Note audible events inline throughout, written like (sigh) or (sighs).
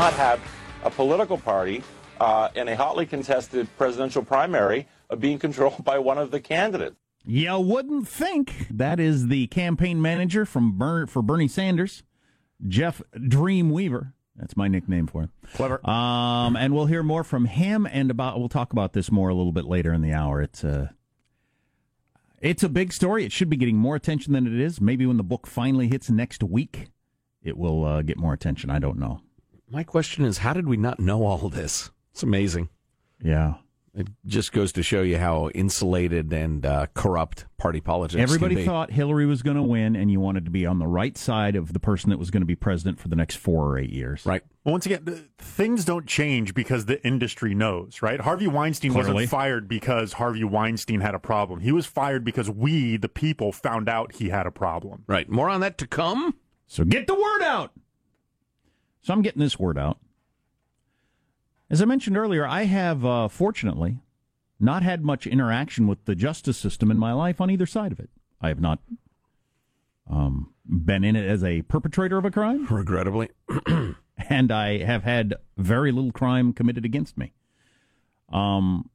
cannot have a political party uh, in a hotly contested presidential primary uh, being controlled (laughs) by one of the candidates. You wouldn't think. That is the campaign manager from Bern- for Bernie Sanders, Jeff Dreamweaver. That's my nickname for him. Clever. Um, and we'll hear more from him and about. We'll talk about this more a little bit later in the hour. It's a, it's a big story. It should be getting more attention than it is. Maybe when the book finally hits next week, it will uh, get more attention. I don't know. My question is, how did we not know all this? It's amazing. Yeah. It just goes to show you how insulated and uh, corrupt party politics. Everybody can be. thought Hillary was going to win, and you wanted to be on the right side of the person that was going to be president for the next four or eight years. Right. Well, once again, things don't change because the industry knows, right? Harvey Weinstein Clearly. wasn't fired because Harvey Weinstein had a problem. He was fired because we, the people, found out he had a problem. Right. More on that to come. So get the word out. So I'm getting this word out. As I mentioned earlier, I have uh, fortunately not had much interaction with the justice system in my life on either side of it. I have not um, been in it as a perpetrator of a crime, Regrettably. (clears throat) and I have had very little crime committed against me. Um,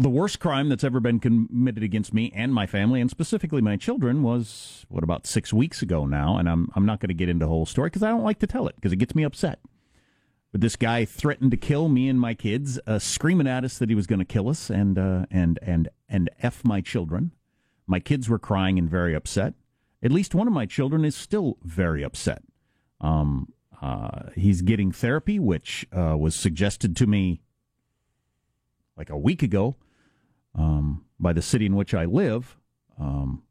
the worst crime that's ever been committed against me and my family, and specifically my children, was what about six weeks ago now. And I'm I'm not going to get into the whole story because I don't like to tell it because it gets me upset. But this guy threatened to kill me and my kids, uh, screaming at us that he was going to kill us and uh, and and and f my children. My kids were crying and very upset. At least one of my children is still very upset. Um, uh, he's getting therapy, which uh, was suggested to me like a week ago um, by the city in which I live. Um,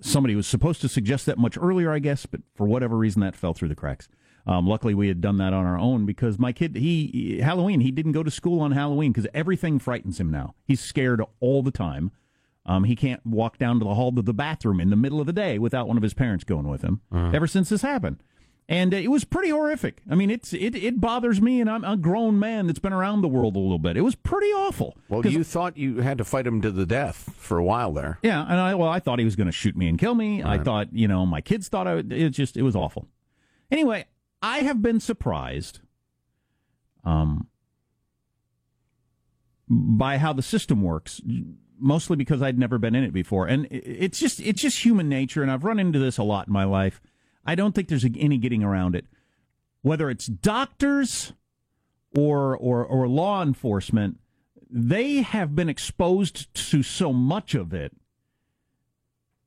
somebody was supposed to suggest that much earlier, I guess, but for whatever reason that fell through the cracks. Um, luckily, we had done that on our own because my kid, he Halloween, he didn't go to school on Halloween because everything frightens him now. He's scared all the time. Um, he can't walk down to the hall to the bathroom in the middle of the day without one of his parents going with him. Ever since this happened, and it was pretty horrific. I mean, it's it it bothers me, and I'm a grown man that's been around the world a little bit. It was pretty awful. Well, you thought you had to fight him to the death for a while there. yeah, and I well, I thought he was going to shoot me and kill me. I thought, you know, my kids thought I. would- It just it was awful. Anyway, I have been surprised, um, by how the system works. Mostly because I'd never been in it before, and it's just it's just human nature, and I've run into this a lot in my life. I don't think there's any getting around it. Whether it's doctors or or or law enforcement, they have been exposed to so much of it.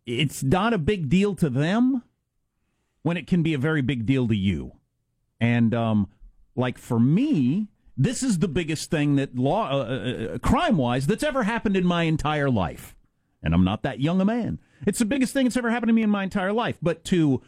It's not a big deal to them when it can be a very big deal to you. And um, like for me, this is the biggest thing that law, uh, uh, crime wise, that's ever happened in my entire life. And I'm not that young a man. It's the biggest thing that's ever happened to me in my entire life. But to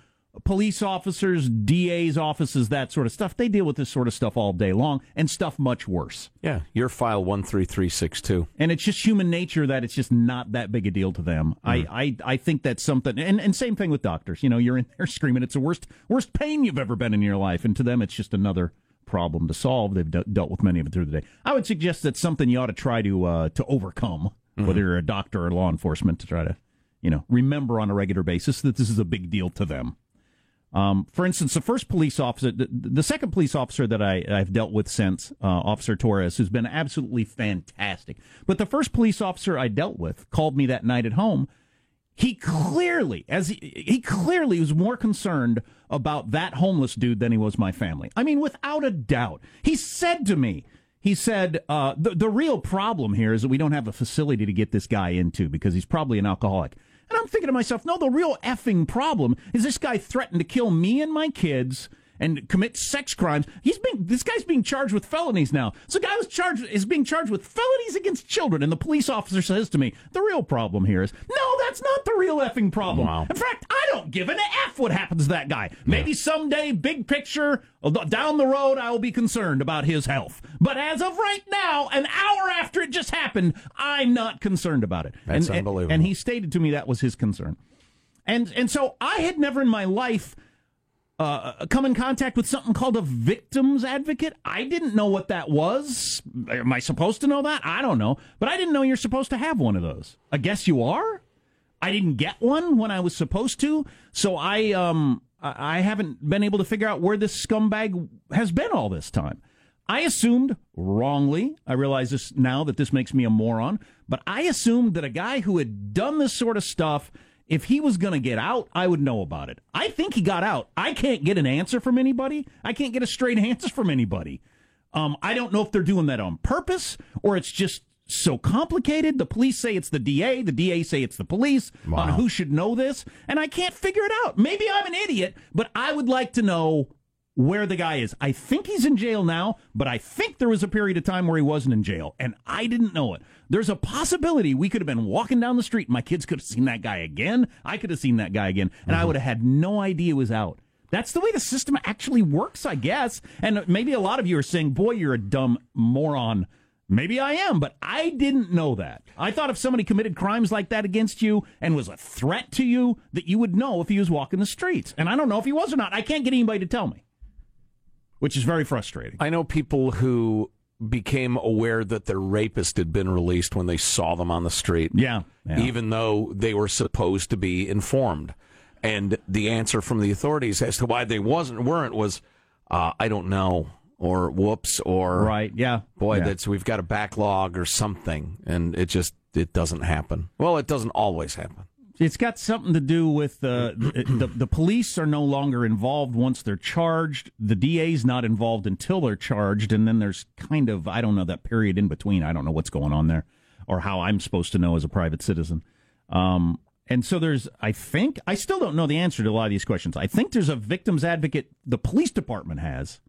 police officers, DA's offices, that sort of stuff, they deal with this sort of stuff all day long and stuff much worse. Yeah, your file 13362. And it's just human nature that it's just not that big a deal to them. I, I, I think that's something, and, and same thing with doctors. You know, you're in there (laughs) screaming, it's the worst, worst pain you've ever been in your life. And to them, it's just another problem to solve. They've de- dealt with many of it through the day. I would suggest that's something you ought to try to, uh, to overcome, whether you're a doctor or law enforcement, to try to, you know, remember on a regular basis that this is a big deal to them. Um, for instance, the first police officer, the, the second police officer that I, I've dealt with since, uh, Officer Torres, who's been absolutely fantastic. But the first police officer I dealt with called me that night at home. He clearly, as he, he clearly was more concerned about that homeless dude than he was my family. I mean, without a doubt. He said to me, he said, uh, the, the real problem here is that we don't have a facility to get this guy into because he's probably an alcoholic. And I'm thinking to myself, no, the real effing problem is this guy threatened to kill me and my kids and commit sex crimes. He's being this guy's being charged with felonies now. So, guy was charged is being charged with felonies against children, and the police officer says to me, "The real problem here is that's not the real effing problem. Wow. In fact, I don't give an f what happens to that guy. Maybe someday, big picture down the road, I will be concerned about his health. But as of right now, an hour after it just happened, I'm not concerned about it. That's and, and- unbelievable. And he stated to me that was his concern. And and so I had never in my life uh, come in contact with something called a victim's advocate. I didn't know what that was. Am I supposed to know that? I don't know. But I didn't know you're supposed to have one of those. I guess you are. I didn't get one when I was supposed to. So I um I haven't been able to figure out where this scumbag has been all this time. I assumed wrongly, I realize this now that this makes me a moron, but I assumed that a guy who had done this sort of stuff, if he was going to get out, I would know about it. I think he got out. I can't get an answer from anybody. I can't get a straight (laughs) answer from anybody. Um, I don't know if they're doing that on purpose or it's just so complicated. The police say it's the DA, the DA say it's the police on who should know this, and I can't figure it out. Maybe I'm an idiot, but I would like to know where the guy is. I think he's in jail now, but I think there was a period of time where he wasn't in jail, and I didn't know it. There's a possibility we could have been walking down the street, and my kids could have seen that guy again. I could have seen that guy again, and I mm-hmm. would have had no idea he was out. That's the way the system actually works, I guess. And maybe a lot of you are saying, boy, you're a dumb moron. Maybe I am, but I didn't know that. I thought if somebody committed crimes like that against you and was a threat to you, that you would know if he was walking the streets. And I don't know if he was or not. I can't get anybody to tell me, which is very frustrating. I know people who became aware that their rapist had been released when they saw them on the street. Yeah. yeah. Even though they were supposed to be informed. And the answer from the authorities as to why they wasn't weren't was uh, I don't know or whoops or right. Yeah. boy Yeah. that's we've got a backlog or something and it just it doesn't happen. Well, it doesn't always happen. It's got something to do with uh, the, the the police are no longer involved once they're charged. The DA's not involved until they're charged, and then there's kind of I don't know that period in between. I don't know what's going on there, or how I'm supposed to know as a private citizen. Um, and so there's I think I still don't know the answer to a lot of these questions. I think there's a victims advocate the police department has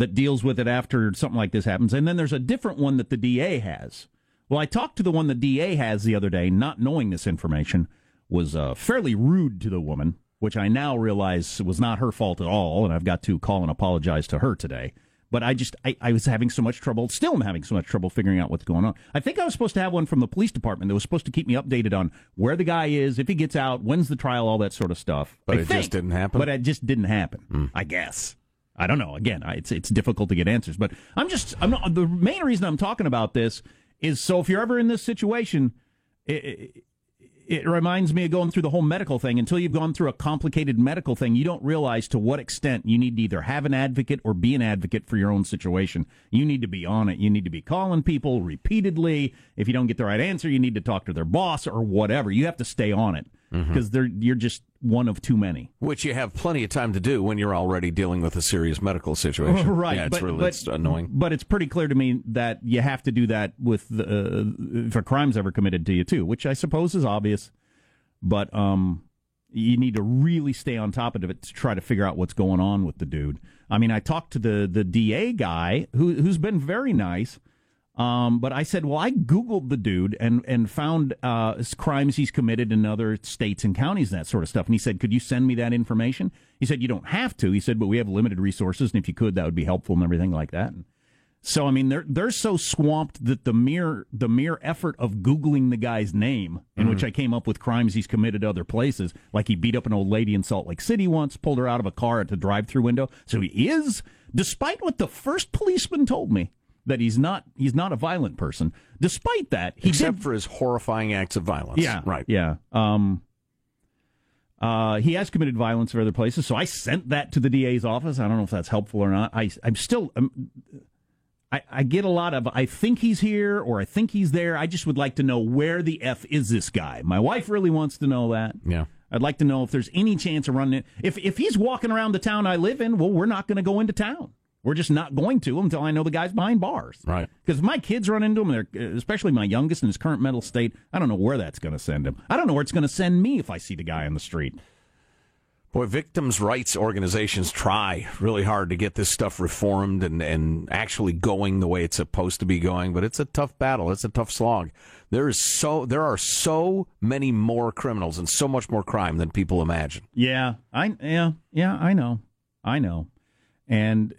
that deals with it after something like this happens, and then there's a different one that the DA has. Well, I talked to the one the DA has the other day, not knowing this information, was uh, fairly rude to the woman, which I now realize was not her fault at all, and I've got to call and apologize to her today. But I just, I, I was having so much trouble, still am having so much trouble figuring out what's going on. I think I was supposed to have one from the police department that was supposed to keep me updated on where the guy is, if he gets out, when's the trial, all that sort of stuff. But I it just didn't happen? But it just didn't happen, I guess. I don't know. Again, I- it's it's difficult to get answers, but I'm just I'm not, the main reason I'm talking about this is so if you're ever in this situation, it, it, it reminds me of going through the whole medical thing. Until you've gone through a complicated medical thing, you don't realize to what extent you need to either have an advocate or be an advocate for your own situation. You need to be on it. You need to be calling people repeatedly. If you don't get the right answer, you need to talk to their boss or whatever. You have to stay on it because they're you're just one of too many. Which you have plenty of time to do when you're already dealing with a serious medical situation. (laughs) Right, Yeah, it's but, really but- it's annoying. But it's pretty clear to me that you have to do that with the, uh, if a crime's ever committed to you too, which I suppose is obvious. But um, you need to really stay on top of it to try to figure out what's going on with the dude. I mean, I talked to the the DA guy who who's been very nice. Um, but I said, well, I Googled the dude and, and found uh, crimes he's committed in other states and counties and that sort of stuff. And he said, could you send me that information? He said, you don't have to. He said, but we have limited resources. And if you could, that would be helpful and everything like that. And so, I mean, they're, they're so swamped that the mere, the mere effort of Googling the guy's name, in which I came up with crimes he's committed other places, like he beat up an old lady in Salt Lake City once, pulled her out of a car at the drive through window. So he is, despite what the first policeman told me, that he's not he's not a violent person. Despite that, he Except did for his horrifying acts of violence. yeah Right. yeah um uh, he has committed violence in other places, so I sent that to the DA's office. I don't know if that's helpful or not. I, I'm still, um, I, I get a lot of, I think he's here or I think he's there. I just would like to know where the F is this guy. My wife really wants to know that. Yeah. I'd like to know if there's any chance of running it. If, if he's walking around the town I live in, well, we're not going to go into town. We're just not going to until I know the guy's behind bars. Right. Because if my kids run into him, they're, especially my youngest in his current mental state, I don't know where that's going to send him. I don't know where it's going to send me if I see the guy on the street. Boy, victims' rights organizations try really hard to get this stuff reformed and, and actually going the way it's supposed to be going, but it's a tough battle. It's a tough slog. There is so there are so many more criminals and so much more crime than people imagine. Yeah, I yeah yeah I know, I know, and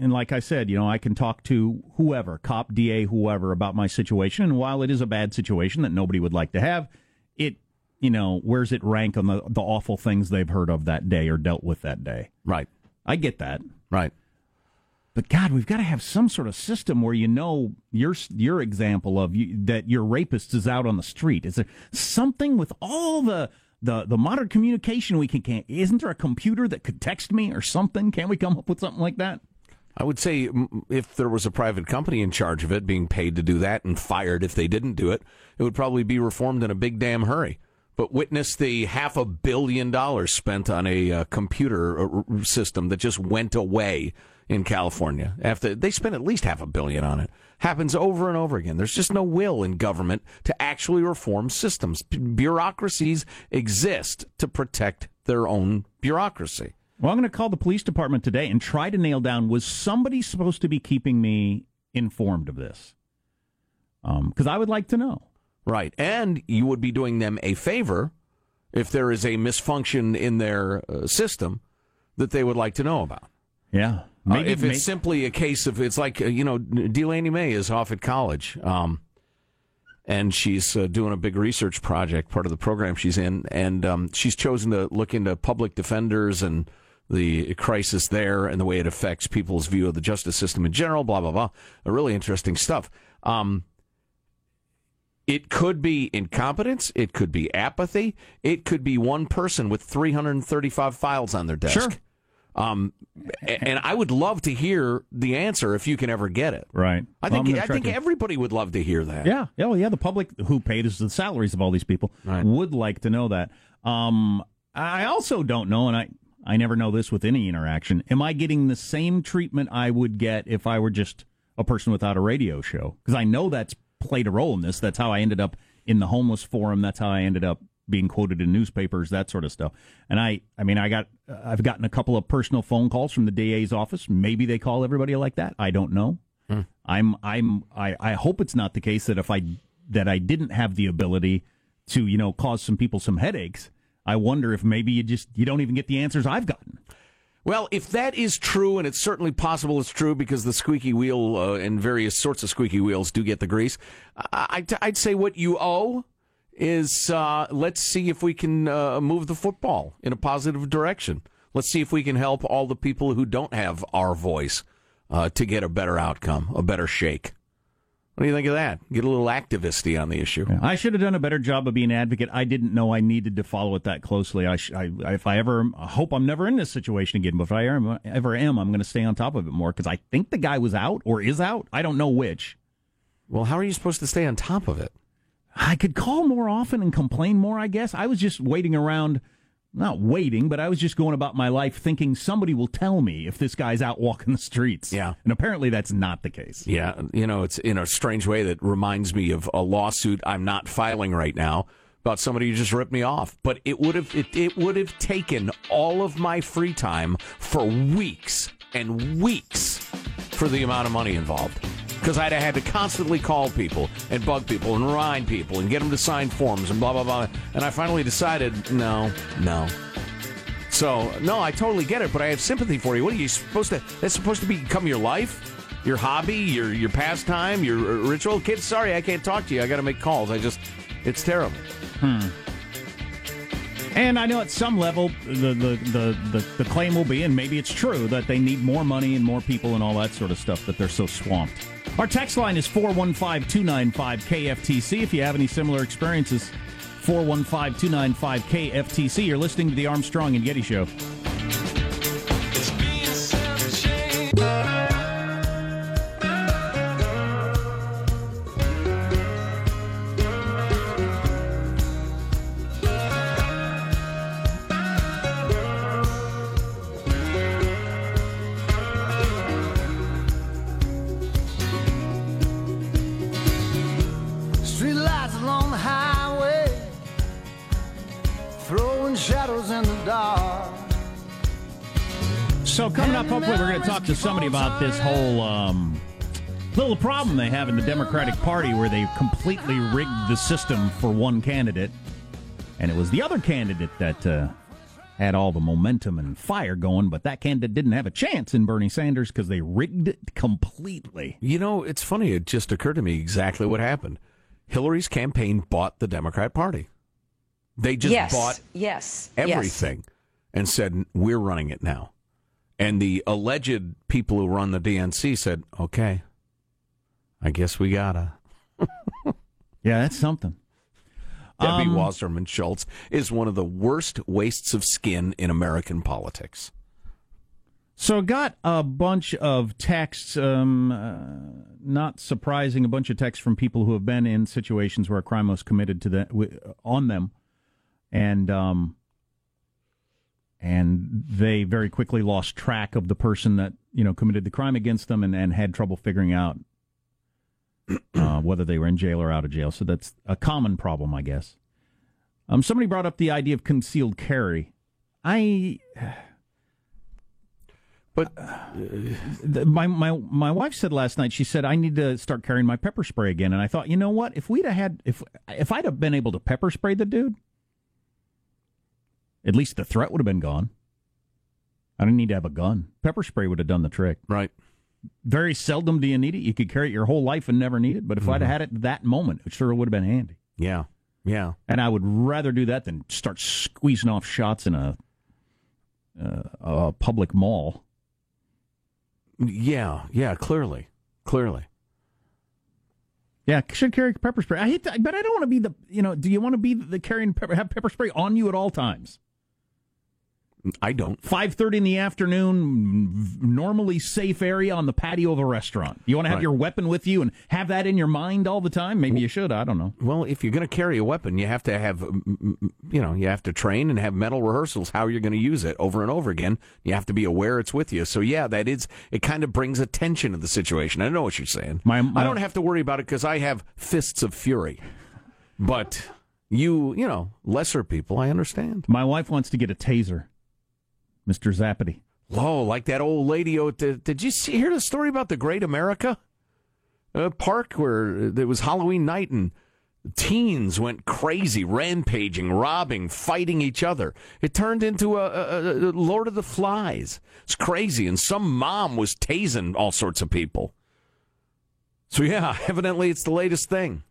and like I said, you know, I can talk to whoever, cop, DA, whoever, about my situation. And while it is a bad situation that nobody would like to have, it you know where's it rank on the the awful things they've heard of that day or dealt with that day. Right. I get that. Right. But God, we've got to have some sort of system where you know your your example of you, that your rapist is out on the street. Is there something with all the the the modern communication we can can't isn't there a computer that could text me or something? Can't we come up with something like that? I would say mm, if there was a private company in charge of it, being paid to do that and fired if they didn't do it, it would probably be reformed in a big damn hurry. But witness the half a billion dollars spent on a uh, computer uh, system that just went away in California. After they spent at least half a billion on it, happens over and over again. There's just no will in government to actually reform systems. Bureaucracies exist to protect their own bureaucracy. Well, I'm going to call the police department today and try to nail down was somebody supposed to be keeping me informed of this? Because um, I would like to know. Right. And you would be doing them a favor if there is a misfunction in their uh, system that they would like to know about. Yeah. Uh, maybe, uh, if it's simply a case of, it's like, uh, you know, Delaney May is off at college. Um, and she's uh, doing a big research project, part of the program she's in, and um, she's chosen to look into public defenders and the crisis there and the way it affects people's view of the justice system in general, blah, blah, blah. Really interesting stuff. Um, it could be incompetence. It could be apathy. It could be one person with 335 files on their desk. Sure. Um, and I would love to hear the answer if you can ever get it. Right. I think well, I think to... everybody would love to hear that. Yeah. Oh, yeah. The public who paid the salaries of all these people right. would like to know that. Um, I also don't know, and I I never know this with any interaction. Am I getting the same treatment I would get if I were just a person without a radio show? Because I know that's played a role in this. That's how I ended up in the homeless forum. That's how I ended up being quoted in newspapers, that sort of stuff. And I, I mean, I got, I've gotten a couple of personal phone calls from the DA's office. Maybe they call everybody like that. I don't know. Hmm. I'm, I'm, I, I hope it's not the case that if I, that I didn't have the ability to, you know, cause some people some headaches I wonder if maybe you just you don't even get the answers I've gotten. Well, if that is true, and it's certainly possible it's true because the squeaky wheel uh, and various sorts of squeaky wheels do get the grease, I, would say what you owe is uh, let's see if we can uh, move the football in a positive direction. Let's see if we can help all the people who don't have our voice uh, to get a better outcome, a better shake. What do you think of that? Get a little activisty on the issue. Yeah, I should have done a better job of being an advocate. I didn't know I needed to follow it that closely. I, sh- I if I ever, I hope I'm never in this situation again. But if I ever, ever am, I'm going to stay on top of it more because I think the guy was out or is out. I don't know which. Well, how are you supposed to stay on top of it? I could call more often and complain more. I guess I was just waiting around not waiting, but I was just going about my life thinking somebody will tell me if this guy's out walking the streets. Yeah. And apparently that's not the case. Yeah. You know, it's in a strange way that reminds me of a lawsuit I'm not filing right now about somebody who just ripped me off. But it would have it, it would have taken all of my free time for weeks and weeks for the amount of money involved because I'd have had to constantly call people and bug people and remind people and get them to sign forms and blah, blah, blah. And I finally decided, no, no. So, no, I totally get it, but I have sympathy for you. What are you supposed to, that's supposed to become your life? Your hobby, your your pastime, your ritual? Kids, sorry, I can't talk to you. I got to make calls. I just, it's terrible. Hmm. And I know at some level the, the, the, the, the claim will be, and maybe it's true, that they need more money and more people and all that sort of stuff, that they're so swamped. Our text line is 415 295 KFTC. If you have any similar experiences, 415 295 KFTC. You're listening to the Armstrong and Getty Show. Coming up, hopefully we're going to talk to somebody about this whole um, little problem they have in the Democratic Party where they completely rigged the system for one candidate, and it was the other candidate that uh, had all the momentum and fire going, but that candidate didn't have a chance in Bernie Sanders because they rigged it completely. You know, it's funny. It just occurred to me exactly what happened. Hillary's campaign bought the Democrat Party. They just yes, bought yes, everything yes. and said, "We're running it now." And the alleged people who run the DNC said, okay, I guess we gotta. (laughs) yeah, that's something. Debbie Um, Wasserman Schultz is one of the worst wastes of skin in American politics. So, got a bunch of texts, um, uh, not surprising, a bunch of texts from people who have been in situations where a crime was committed to the, on them. And, um, and they very quickly lost track of the person that, you know, committed the crime against them and, and had trouble figuring out uh, whether they were in jail or out of jail. So that's a common problem, I guess. Um, somebody brought up the idea of concealed carry. I But the, my my my wife said last night. She said I need to start carrying my pepper spray again. And I thought, you know what? If we'd have had if if I'd have been able to pepper spray the dude, at least the threat would have been gone. I didn't need to have a gun. Pepper spray would have done the trick. right, Very seldom do you need it. You could carry it your whole life and never need it. But if I'd have had it that moment, it sure would have been handy. yeah, yeah. And I would rather do that than start squeezing off shots in a uh, a public mall. Yeah, yeah, clearly. Clearly. Yeah, should carry pepper spray. I hate that, but I don't want to be the. You know, do you want to be the carrying pepper, have pepper spray on you at all times? I don't. Five thirty in the afternoon, normally safe area on the patio of a restaurant. You want to have Right. your weapon with you and have that in your mind all the time? Maybe you should. I don't know. Well, if you're going to carry a weapon, you have to have, you know, you have to train and have mental rehearsals how you're going to use it over and over again. You have to be aware it's with you. So yeah, that is. It kind of brings attention to the situation. I know what you're saying. My- my- I don't have to worry about it because I have fists of fury. But you, you know, lesser people, I understand. My wife wants to get a taser, Mister Zappity. Oh, like that old lady. Oh, did, did you see, hear the story about the Great America uh, Park where it was Halloween night and teens went crazy, rampaging, robbing, fighting each other? It turned into a, a, a Lord of the Flies. It's crazy, and some mom was tasing all sorts of people. So yeah, (laughs) evidently it's the latest thing.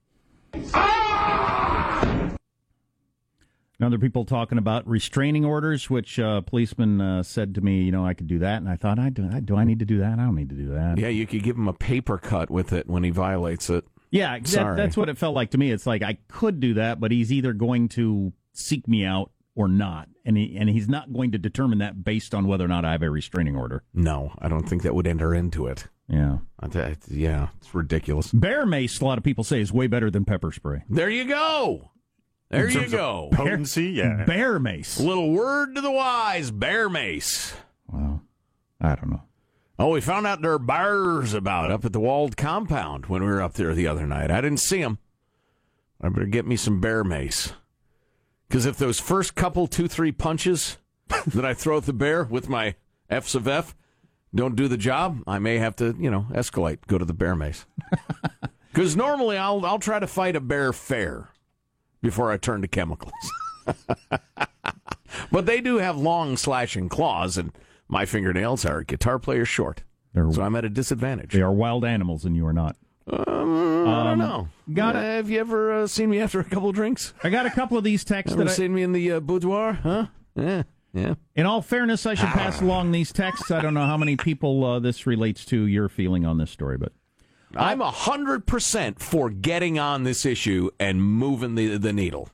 And other people talking about restraining orders, which uh, policeman uh, said to me, you know, I could do that, and I thought, I do. I, do I need to do that? I don't need to do that. Yeah, you could give him a paper cut with it when he violates it. Yeah, that, Sorry. that's what it felt like to me. It's like I could do that, but he's either going to seek me out or not, and he and he's not going to determine that based on whether or not I have a restraining order. No, I don't think that would enter into it. Yeah, Yeah, it's ridiculous. bear mace. A lot of people say is way better than pepper spray. There you go. There In you terms of go. Potency, yeah. Bear mace. Little word to the wise, bear mace. Well, I don't know. Oh, we found out there are bears about up at the walled compound when we were up there the other night. I didn't see them. I better get me some bear mace. Because if those first couple, two, three punches (laughs) that I throw at the bear with my F's of F don't do the job, I may have to, you know, escalate, go to the bear mace. (laughs) Because normally I'll, I'll try to fight a bear fair before I turn to chemicals. (laughs) but they do have long slashing claws, and my fingernails are guitar player short. They're, So I'm at a disadvantage. they are wild animals, and you are not. Um, I don't know. got Uh, have you ever uh, seen me after a couple of drinks? I got a couple of these texts Ever that I, seen me in the uh, boudoir? Huh? Yeah. Yeah. In all fairness, I should pass (sighs) along these texts. I don't know how many people uh, this relates to your feeling on this story, but I'm a hundred percent for getting on this issue and moving the the needle.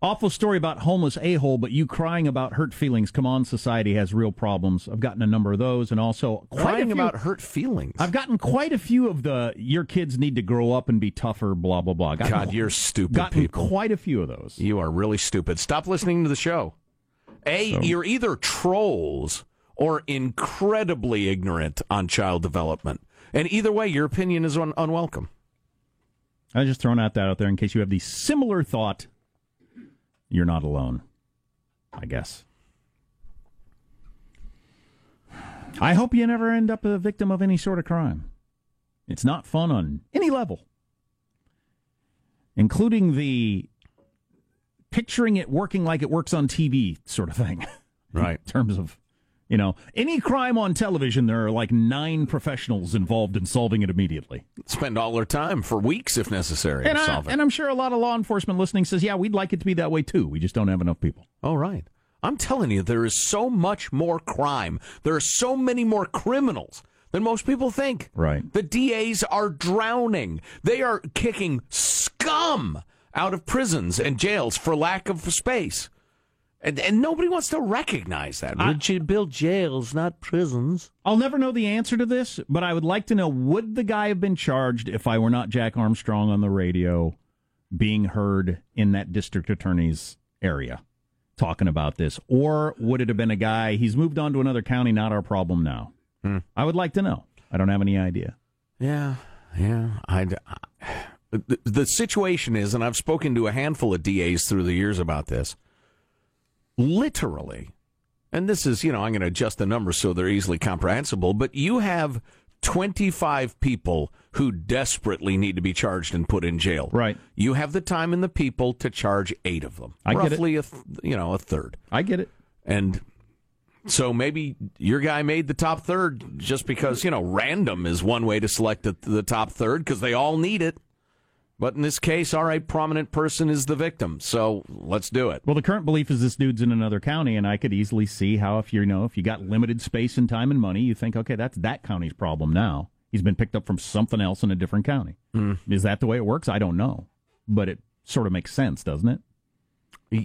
awful story about homeless a hole. But you crying about hurt feelings. Come on, society has real problems. I've gotten a number of those, and also Crying few- about hurt feelings. I've gotten quite a few of the your kids need to grow up and be tougher. Blah blah blah. Gotten, God, you're stupid gotten people. quite a few of those. You are really stupid. Stop listening to the show. A, you're either trolls or incredibly ignorant on child development. And either way, your opinion is un- unwelcome. I'm just throwing out that out there in case you have the similar thought. You're not alone. I guess. I hope you never end up a victim of any sort of crime. It's not fun on any level, including the picturing it working like it works on TV sort of thing. (laughs) Right. In terms of, you know, any crime on television, there are like nine professionals involved in solving it immediately. Spend all their time for weeks if necessary And, to I, solve it. and I'm sure a lot of law enforcement listening says, yeah, we'd like it to be that way too. We just don't have enough people. All right. I'm telling you, there is so much more crime. There are so many more criminals than most people think. Right. The DAs are drowning. They are kicking scum out of prisons and jails for lack of space. And, and nobody wants to recognize that. We should build jails, not prisons. I'll never know the answer to this, but I would like to know would the guy have been charged if I were not Jack Armstrong on the radio being heard in that district attorney's area talking about this? Or would it have been a guy, he's moved on to another county, not our problem now? Hmm. I would like to know. I don't have any idea. Yeah, yeah. I, the, the situation is, and I've spoken to a handful of DAs through the years about this. Literally, and this is, you know, I'm going to adjust the numbers so they're easily comprehensible, but you have 25 people who desperately need to be charged and put in jail. Right. You have the time and the people to charge eight of them. I get it. Roughly, a th- you know, a third. I get it. And so maybe your guy made the top third just because, you know, random is one way to select the, the top third because they all need it. But in this case, all right, prominent person is the victim. So let's do it. Well, the current belief is this dude's in another county, and I could easily see how if you know if you got limited space and time and money, you think, okay, that's that county's problem now. He's been picked up from something else in a different county. Is that the way it works? I don't know, but it sort of makes sense, doesn't it?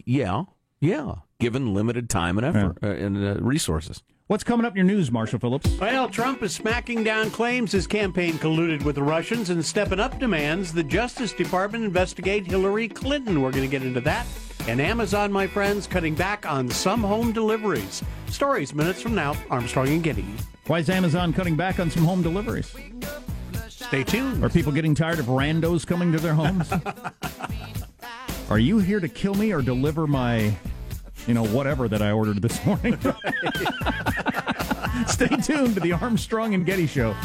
Yeah, yeah. Given limited time and effort uh, and uh, resources. What's coming up in your news, Marshall Phillips? Well, Trump is smacking down claims his campaign colluded with the Russians and stepping up demands the Justice Department investigate Hillary Clinton. We're going to get into that. And Amazon, my friends, cutting back on some home deliveries. Stories minutes from now. Armstrong and Getty. Why is Amazon cutting back on some home deliveries? Stay tuned. Are people getting tired of randos coming to their homes? (laughs) Are you here to kill me or deliver my, you know, whatever that I ordered this morning? (laughs) Stay tuned to the Armstrong and Getty Show.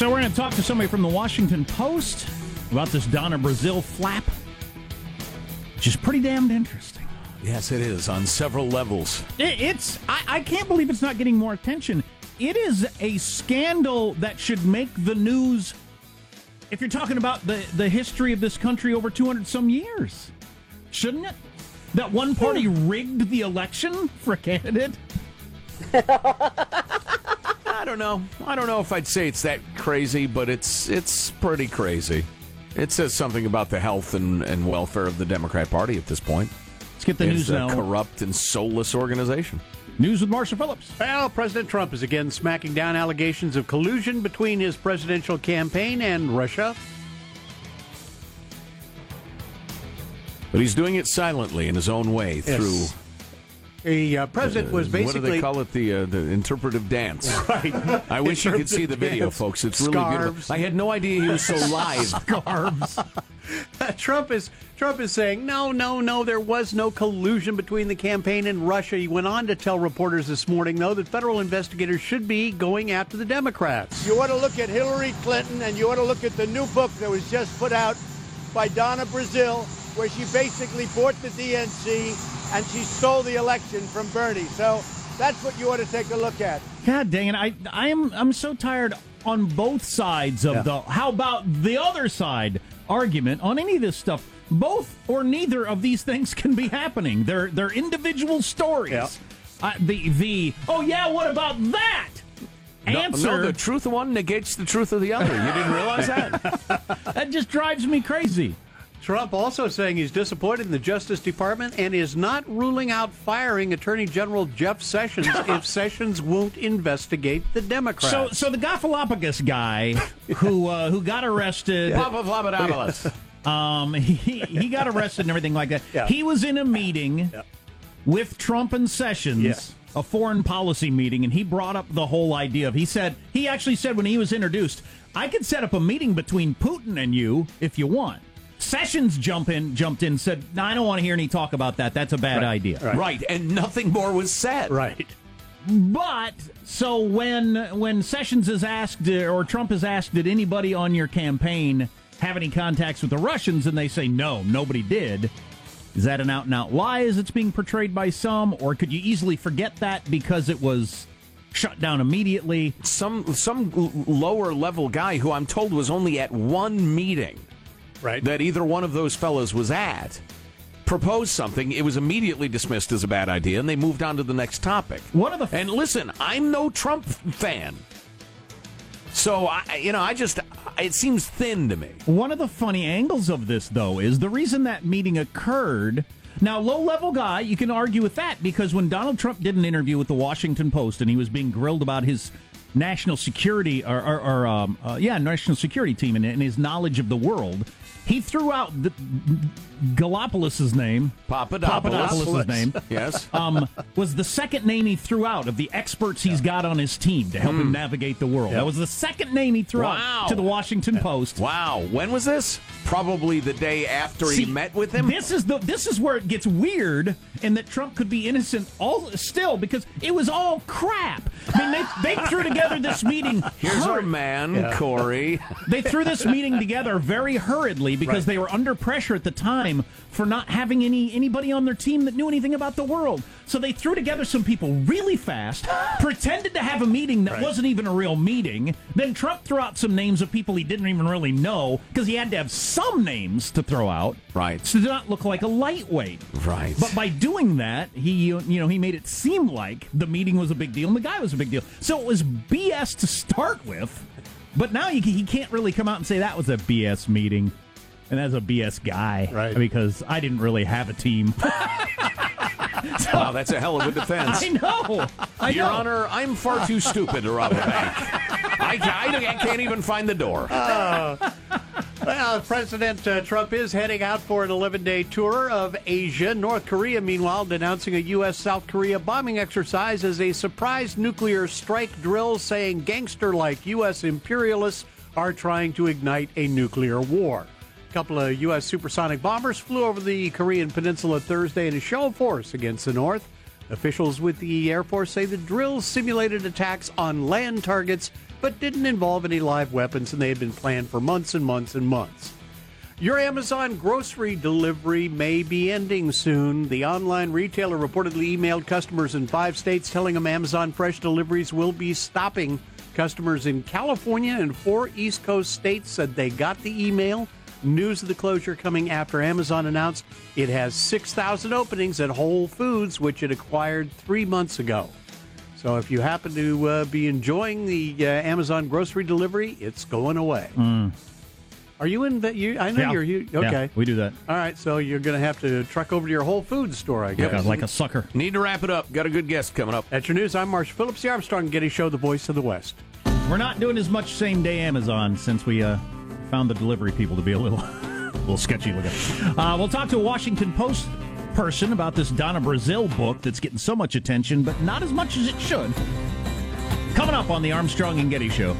So we're going to talk to somebody from the Washington Post about this Donna Brazile flap, which is pretty damned interesting. Yes, it is on several levels. It, it's I, I can't believe it's not getting more attention. It is a scandal that should make the news. If you're talking about the the history of this country over 200 some years, shouldn't it? That one party hmm. rigged the election for a candidate. (laughs) I don't know. I don't know if I'd say it's that crazy, but it's it's pretty crazy. It says something about the health and, and welfare of the Democrat Party at this point. Let's get the It's news a now. corrupt and soulless organization. News with Marshall Phillips. Well, President Trump is again smacking down allegations of collusion between his presidential campaign and Russia. But he's doing it silently in his own way through. Yes. The uh, president was basically. What do they call it? The uh, the interpretive dance. (laughs) right. I wish you could see the video, Dance. folks. It's really Scarves. beautiful. I had no idea he was so live. (laughs) Garbs. Trump is Trump is saying no, no, no. There was no collusion between the campaign and Russia. He went on to tell reporters this morning, though, that federal investigators should be going after the Democrats. You ought to look at Hillary Clinton and you ought to look at the new book that was just put out by Donna Brazile, where she basically bought the DNC and she stole the election from Bernie. So that's what you ought to take a look at. God dang it! I I am I'm so tired on both sides of Yeah. the how about the other side argument on any of this stuff. Both or neither of these things (laughs) can be happening. They're they're individual stories. Yeah. Uh, the the oh yeah, what about that? No, Answer no, the truth of one negates the truth of the other. You didn't realize that? (laughs) that just drives me crazy. Trump also saying he's disappointed in the Justice Department and is not ruling out firing Attorney General Jeff Sessions (laughs) if Sessions won't investigate the Democrats. So so the Gafalopagos guy who uh, who got arrested. (laughs) Papa Flabadabalas. (laughs) Um, he, he got arrested and everything like that. Yeah. He was in a meeting with Trump and Sessions, Yeah. a foreign policy meeting, and he brought up the whole idea of. He said he actually said when he was introduced, "I could set up a meeting between Putin and you if you want." Sessions jump in, jumped in, said, no, "I don't want to hear any talk about that. That's a bad idea." Right, and nothing more was said. right. But so when when Sessions is asked uh, or Trump is asked, did anybody on your campaign have any contacts with the Russians, and they say no, nobody did. Is that an out and out lie as it's being portrayed by some, or could you easily forget that because it was shut down immediately? Some some l- lower level guy who I'm told was only at one meeting Right. that either one of those fellows was at proposed something. It was immediately dismissed as a bad idea, and they moved on to the next topic. One of the And listen, I'm no Trump fan. So I, you know, I just it seems thin to me. One of the funny angles of this, though, is the reason that meeting occurred. Now, low level guy, you can argue with that because when Donald Trump did an interview with the Washington Post and he was being grilled about his national security or, or, or um, uh, yeah, national security team and, and his knowledge of the world, he threw out the, Galopoulos' name. Papadopoulos. Papadopoulos' name. (laughs) Yes. um, was the second name he threw out of the experts he's got on his team to help him navigate the world. That was the second name he threw Hmm. Wow. out to the Washington Post. Wow. When was this? Probably the day after See, he met with him. This is the this is where it gets weird, and that Trump could be innocent all still because it was all crap. I mean, they, they threw together this meeting. (laughs) Here's our hurri- man, Corey. They threw this meeting together very hurriedly because they were under pressure at the time for not having any anybody on their team that knew anything about the world. So they threw together some people really fast, (laughs) pretended to have a meeting that wasn't even a real meeting. Then Trump threw out some names of people he didn't even really know because he had to have some names to throw out, Right. So to not look like a lightweight. Right. But by doing that, he you know he made it seem like the meeting was a big deal and the guy was a big deal. So it was BS to start with. But now he can't really come out and say that was a BS meeting. And that's a BS guy. Right. Because I didn't really have a team. (laughs) Wow, that's a hell of a defense. I know. I Your know. Honor, I'm far too stupid to rob a bank. I, I, I can't even find the door. Well, President uh, Trump is heading out for an 11 day tour of Asia. North Korea, meanwhile, denouncing a U.S. South Korea bombing exercise as a surprise nuclear strike drill, saying gangster like U.S. imperialists are trying to ignite a nuclear war. A couple of U.S. supersonic bombers flew over the Korean peninsula Thursday in a show of force against the North. Officials with the Air Force say the drills simulated attacks on land targets but didn't involve any live weapons and they had been planned for months and months and months. Your Amazon grocery delivery may be ending soon. The online retailer reportedly emailed customers in five states telling them Amazon Fresh deliveries will be stopping. Customers in California and four East Coast states said they got the email. News of the closure coming after Amazon announced it has 6,000 openings at Whole Foods, which it acquired three months ago. So if you happen to uh, be enjoying the uh, Amazon grocery delivery, it's going away. Are you in? The, you, I know Yeah. you're. You, Yeah, okay, we do that. All right, so you're going to have to truck over to your Whole Foods store, I guess. Yeah, like a sucker. Need to wrap it up. Got a good guest coming up. That's your news. I'm Marsh Phillips, the Armstrong and Getty Show, the voice of the West. We're not doing as much same day Amazon since we uh, found the delivery people to be a little, (laughs) a little sketchy looking. Uh, we'll talk to a Washington Post person about this Donna Brazile book that's getting so much attention, but not as much as it should. Coming up on the Armstrong and Getty Show.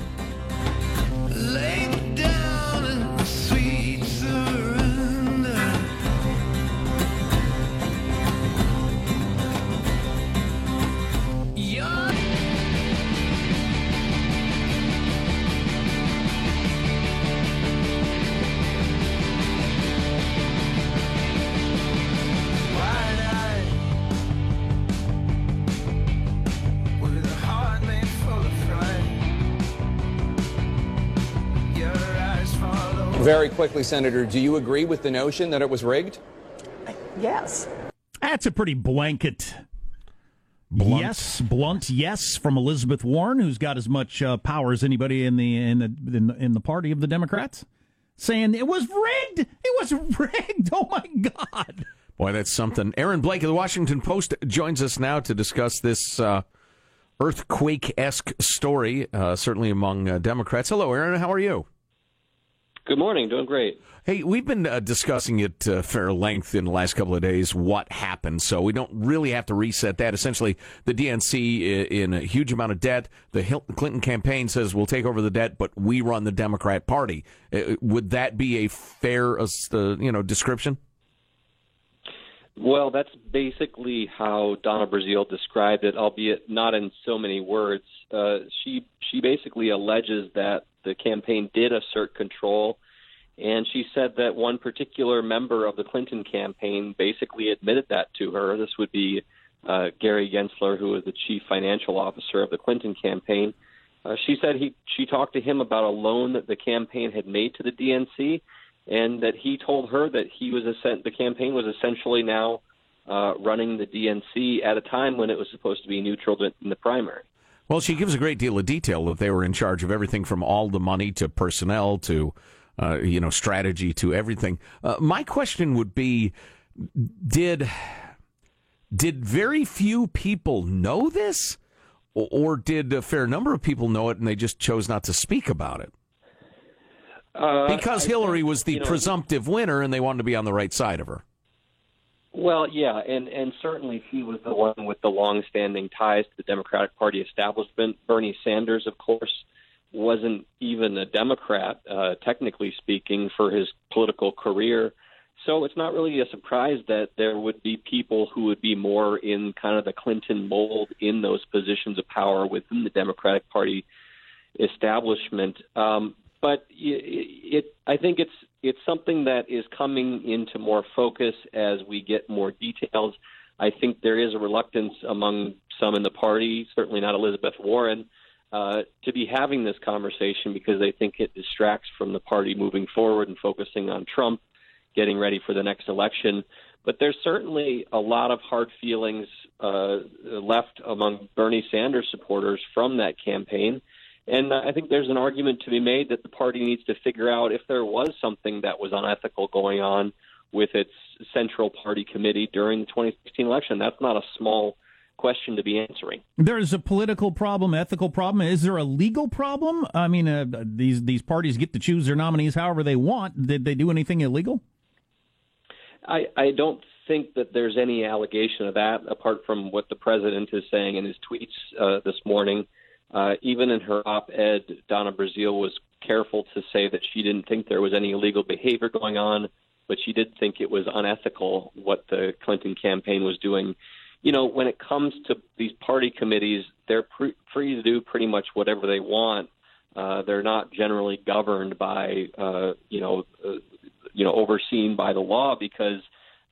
Very quickly, Senator, do you agree with the notion that it was rigged? Yes. That's a pretty blanket. Yes, blunt yes from Elizabeth Warren, who's got as much uh, power as anybody in the in the in the, in the party of the Democrats, saying it was rigged. It was (laughs) rigged. Oh my God! Boy, that's something. Aaron Blake of the Washington Post joins us now to discuss this uh, earthquake esque story, uh, certainly among uh, Democrats. Hello, Aaron. How are you? Good morning. Doing great. Hey, we've been uh, discussing at uh, fair length in the last couple of days what happened, so we don't really have to reset that. Essentially, the DNC in a huge amount of debt. The Hil- Clinton campaign says we'll take over the debt, but we run the Democrat Party. Uh, would that be a fair, uh, uh, you know, description? Well, that's basically how Donna Brazile described it, albeit not in so many words. Uh, she she basically alleges that the campaign did assert control And she said that one particular member of the Clinton campaign basically admitted that to her. This would be uh, Gary Gensler, who was the chief financial officer of the Clinton campaign. Uh, she said he she talked to him about a loan that the campaign had made to the DNC, and that he told her that he was essen- the campaign was essentially now uh, running the DNC at a time when it was supposed to be neutral in the primary. Well, she gives a great deal of detail that they were in charge of everything from all the money to personnel to, uh, you know, strategy to everything. Uh, my question would be, did did very few people know this, or, or did a fair number of people know it and they just chose not to speak about it? Uh, Because I Hillary think, was the you know, presumptive winner, and they wanted to be on the right side of her. Well, yeah, and and certainly he was the one with the long-standing ties to the Democratic Party establishment. Bernie Sanders, of course, wasn't even a Democrat, uh, technically speaking, for his political career. So it's not really a surprise that there would be people who would be more in kind of the Clinton mold in those positions of power within the Democratic Party establishment. Um, but it, it, I think it's it's something that is coming into more focus as we get more details. I think there is a reluctance among some in the party, certainly not Elizabeth Warren, uh, to be having this conversation because they think it distracts from the party moving forward and focusing on Trump, getting ready for the next election. But there's certainly a lot of hard feelings uh, left among Bernie Sanders supporters from that campaign. And I think there's an argument to be made that the party needs to figure out if there was something that was unethical going on with its central party committee during the 2016 election. That's not a small question to be answering. There's a political problem, ethical problem. Is there a legal problem? I mean, uh, these these parties get to choose their nominees however they want. Did they do anything illegal? I, I don't think that there's any allegation of that apart from what the president is saying in his tweets uh, this morning. Uh, even in her op-ed, Donna Brazile was careful to say that she didn't think there was any illegal behavior going on, but she did think it was unethical what the Clinton campaign was doing. You know, when it comes to these party committees, they're pre- free to do pretty much whatever they want. Uh, they're not generally governed by, uh, you know, uh, you know, overseen by the law because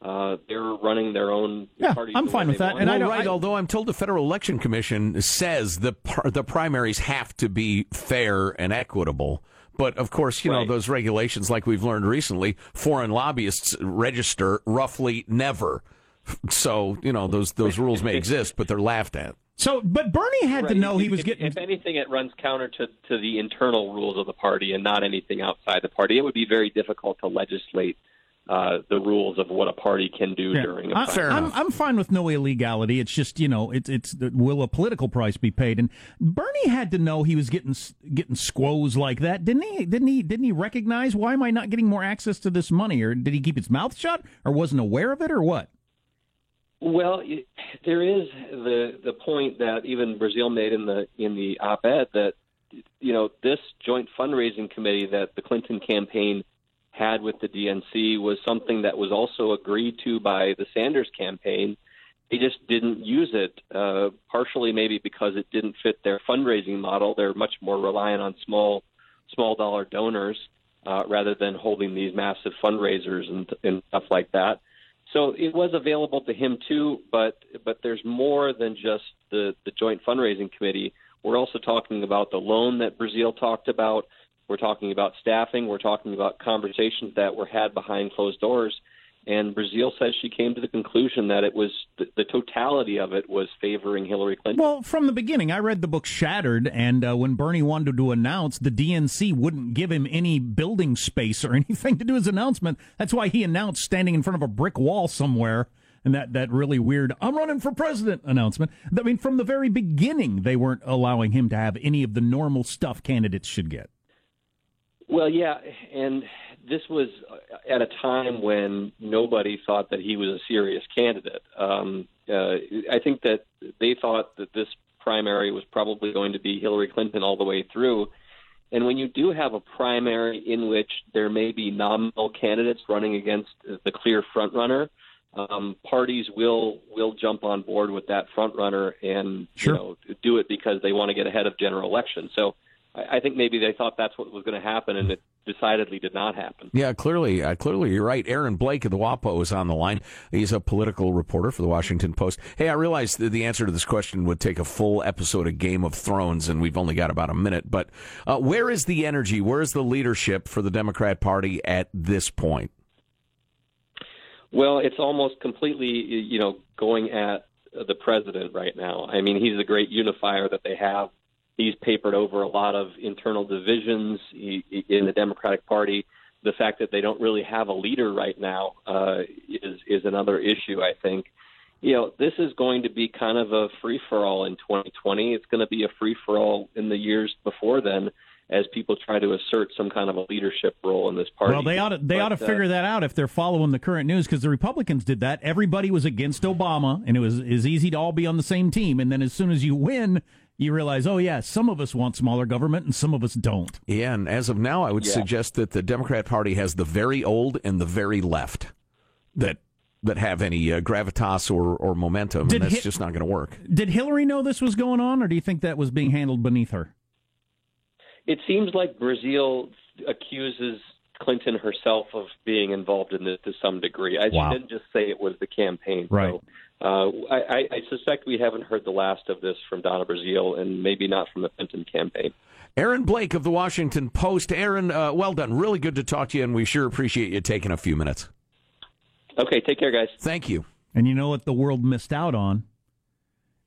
uh, they're running their own Yeah, parties. I'm fine with that. want. And I well, don't- right. I- although I'm told the Federal Election Commission says the par- the primaries have to be fair and equitable. But of course, you know those regulations, like we've learned recently, foreign lobbyists register roughly never. So you know those those rules may exist, but they're laughed at. So, but Bernie had to Right. know he was if- getting. If anything, it runs counter to, to the internal rules of the party and not anything outside the party. It would be very difficult to legislate uh, the rules of what a party can do Yeah. during a I, primary. I'm, I'm fine with no illegality. It's just you know, it's it's will a political price be paid? And Bernie had to know he was getting getting squoze like that, didn't he? Didn't he? Didn't he recognize why am I not getting more access to this money, or did he keep his mouth shut, or wasn't aware of it, or what? Well, there is the the point that even Brazile made in the in the op-ed that you know this joint fundraising committee that the Clinton campaign had with the DNC was something that was also agreed to by the Sanders campaign. They just didn't use it, uh, partially maybe because it didn't fit their fundraising model. They're much more reliant on small small dollar donors uh, rather than holding these massive fundraisers and, and stuff like that. So it was available to him too, but but there's more than just the the joint fundraising committee. We're also talking about the loan that Brazile talked about. We're talking about staffing. We're talking about conversations that were had behind closed doors. And Brazile says she came to the conclusion that it was the, the totality of it was favoring Hillary Clinton. Well, from the beginning, I read the book Shattered, and uh, when Bernie wanted to announce, the DNC wouldn't give him any building space or (laughs) anything to do his announcement. That's why he announced standing in front of a brick wall somewhere. And that, that really weird, I'm running for president announcement. I mean, from the very beginning, they weren't allowing him to have any of the normal stuff candidates should get. Well, yeah, and this was at a time when nobody thought that he was a serious candidate. Um, uh, I think that they thought that this primary was probably going to be Hillary Clinton all the way through. And when you do have a primary in which there may be nominal candidates running against the clear frontrunner, um, parties will will jump on board with that frontrunner and Sure. you know do it because they want to get ahead of general election. So I, I think maybe they thought that's what was going to happen, and it decidedly did not happen. Yeah, clearly, uh, clearly, you're right. Aaron Blake of the WAPO is on the line. He's a political reporter for the Washington Post. Hey, I realize that the answer to this question would take a full episode of Game of Thrones, and we've only got about a minute. But uh, where is the energy? Where is the leadership for the Democrat Party at this point? Well, it's almost completely, you know, going at the president right now. I mean, he's a great unifier that they have. He's papered over a lot of internal divisions in the Democratic Party. The fact that they don't really have a leader right now uh, is is another issue. I think. You know, this is going to be kind of a free for all in 2020. It's going to be a free for all in the years before then, as people try to assert some kind of a leadership role in this party. Well, they ought to they But, ought to uh, figure that out if they're following the current news because the Republicans did that. Everybody was against Obama, and it was is easy to all be on the same team. And then as soon as you win, you realize, oh yeah, some of us want smaller government and some of us don't. Yeah, and as of now, I would Yeah. suggest that the Democrat Party has the very old and the very left that that have any uh, gravitas or, or momentum, Did and that's Hi- just not going to work. Did Hillary know this was going on, or do you think that was being handled beneath her? It seems like Brazile accuses Clinton herself of being involved in this to some degree. I, Wow. She didn't just say it was the campaign. Right. So, uh, I, I, I suspect we haven't heard the last of this from Donna Brazile and maybe not from the Clinton campaign. Aaron Blake of the Washington Post. Aaron, uh, well done. Really good to talk to you, and we sure appreciate you taking a few minutes. Okay, take care, guys. Thank you. And you know what the world missed out on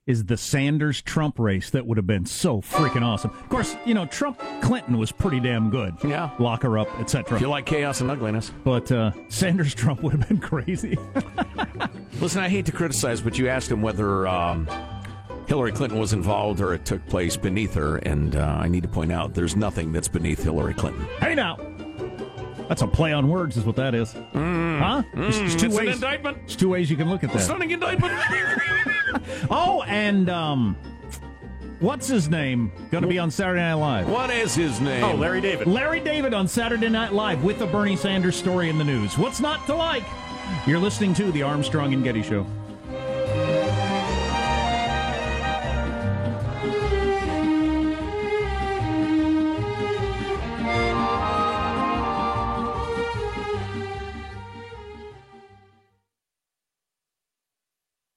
is the Sanders Trump race that would have been so freaking awesome. Of course, you know Trump Clinton was pretty damn good. Yeah. lock her up, etc. If you like chaos and ugliness. But uh, Sanders Trump would have been (laughs) crazy. (laughs) Listen, I hate to criticize, but you asked him whether um, Hillary Clinton was involved or it took place beneath her, and uh, I need to point out there's nothing that's beneath Hillary Clinton. hey now, that's a play on words, is what that is. huh? There's- there's two Mm. It's an ways. indictment. There's two ways you can look at that. Stunning indictment. (laughs) Oh, and um, what's his name? Going to be on Saturday Night Live. what is his name? Oh, Larry David. Larry David on Saturday Night Live with the Bernie Sanders story in the news. What's not to like? You're listening to the Armstrong and Getty Show.